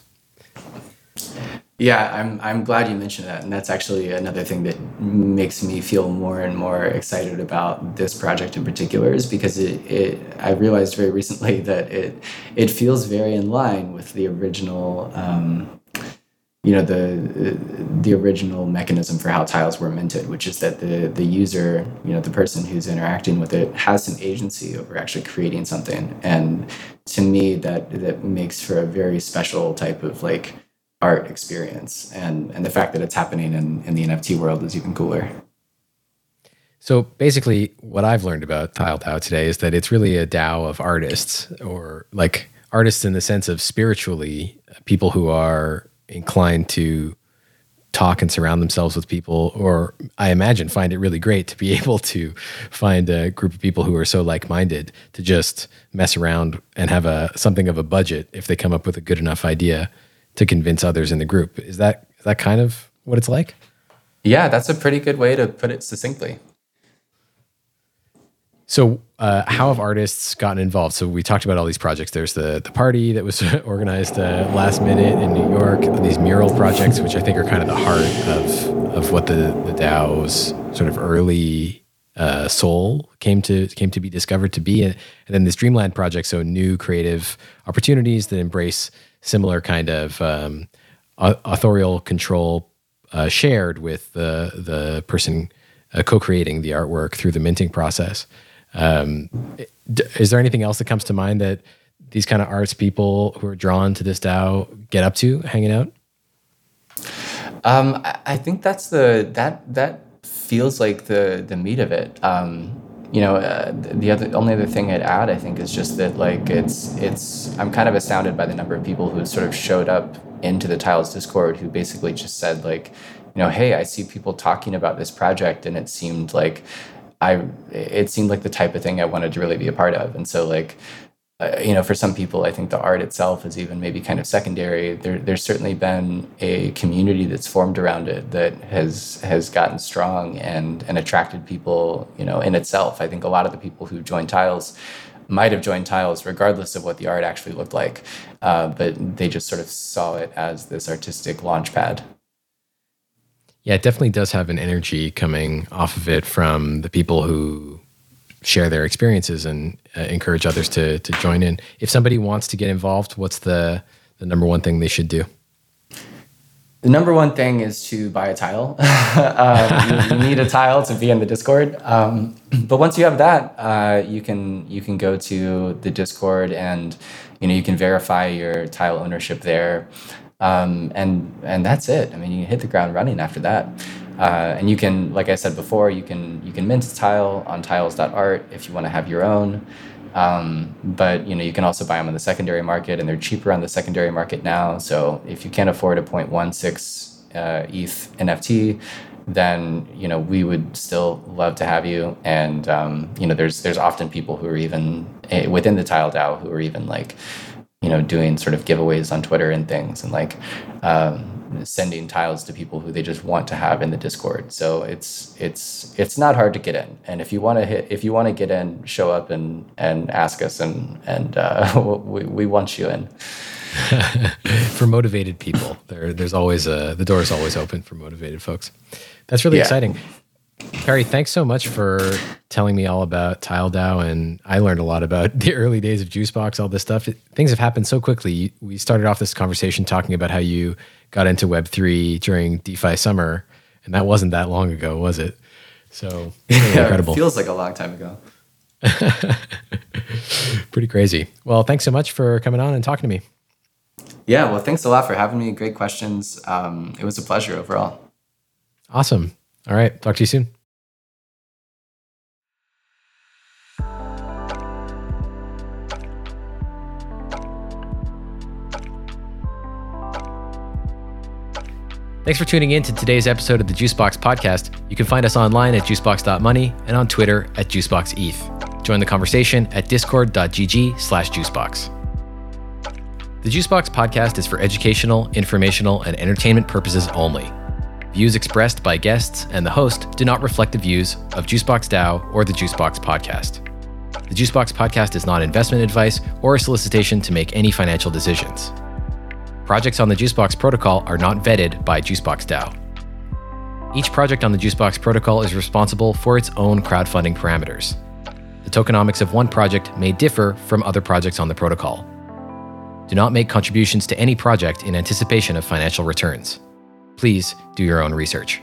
Yeah, I'm I'm glad you mentioned that, and that's actually another thing that makes me feel more and more excited about this project in particular, is because it, it I realized very recently that it it feels very in line with the original. Um, you know the the original mechanism for how tiles were minted, which is that the the user, you know, the person who's interacting with it has some agency over actually creating something, and to me that that makes for a very special type of like art experience and and the fact that it's happening in, in the nft world is even cooler. So basically what i've learned about tile dao today is that it's really a dao of artists or like artists in the sense of spiritually people who are inclined to talk and surround themselves with people or i imagine find it really great to be able to find a group of people who are so like-minded to just mess around and have a something of a budget if they come up with a good enough idea to convince others in the group. Is that is that kind of what it's like? Yeah, that's a pretty good way to put it succinctly. So, uh, how have artists gotten involved? So, we talked about all these projects. There's the the party that was organized uh, last minute in New York. These mural projects, which I think are kind of the heart of of what the the DAO's sort of early uh, soul came to came to be discovered to be, and, and then this Dreamland project. So, new creative opportunities that embrace similar kind of um, authorial control uh, shared with the the person uh, co-creating the artwork through the minting process. Um, is there anything else that comes to mind that these kind of arts people who are drawn to this DAO get up to hanging out? Um, I think that's the that that feels like the the meat of it. Um, you know, uh, the other only other thing I'd add, I think, is just that like it's it's I'm kind of astounded by the number of people who sort of showed up into the Tiles Discord who basically just said like, you know, hey, I see people talking about this project, and it seemed like I it seemed like the type of thing I wanted to really be a part of, and so like. Uh, you know, for some people, I think the art itself is even maybe kind of secondary. There, there's certainly been a community that's formed around it that has has gotten strong and and attracted people. You know, in itself, I think a lot of the people who joined Tiles might have joined Tiles regardless of what the art actually looked like, uh, but they just sort of saw it as this artistic launch pad. Yeah, it definitely does have an energy coming off of it from the people who share their experiences and uh, encourage others to to join in. If somebody wants to get involved, what's the the number one thing they should do? The number one thing is to buy a tile. uh, you, you, need a tile to be in the Discord. Um, but once you have that, uh, you can you can go to the Discord and you know you can verify your tile ownership there, um, and and that's it. I mean, you hit the ground running after that. Uh, and you can, like I said before, you can you can mint a tile on tiles.art if you want to have your own. Um, but you know you can also buy them on the secondary market, and they're cheaper on the secondary market now. So if you can't afford a 0.16 uh, ETH NFT, then you know we would still love to have you. And um, you know there's there's often people who are even uh, within the Tile DAO who are even like you know doing sort of giveaways on Twitter and things, and like. Um, sending tiles to people who they just want to have in the discord so it's it's it's not hard to get in and if you want to hit if you want to get in show up and and ask us and and uh, we, we want you in for motivated people there there's always a the door is always open for motivated folks that's really yeah. exciting Peri, thanks so much for telling me all about TileDAO, and I learned a lot about the early days of Juicebox, all this stuff. It, things have happened so quickly. We started off this conversation talking about how you got into Web3 during DeFi summer, and that wasn't that long ago, was it? So yeah, incredible. feels like a long time ago. Pretty crazy. Well, thanks so much for coming on and talking to me. Yeah, well, thanks a lot for having me. Great questions. Um, it was a pleasure overall. Awesome. All right. Talk to you soon. Thanks for tuning in to today's episode of the Juicebox podcast. You can find us online at juicebox.money and on Twitter at juiceboxeth. Join the conversation at discord.gg slash juicebox. The Juicebox podcast is for educational, informational, and entertainment purposes only. Views expressed by guests and the host do not reflect the views of Juicebox DAO or the Juicebox podcast. The Juicebox podcast is not investment advice or a solicitation to make any financial decisions. Projects on the Juicebox protocol are not vetted by Juicebox DAO. Each project on the Juicebox protocol is responsible for its own crowdfunding parameters. The tokenomics of one project may differ from other projects on the protocol. Do not make contributions to any project in anticipation of financial returns. Please do your own research.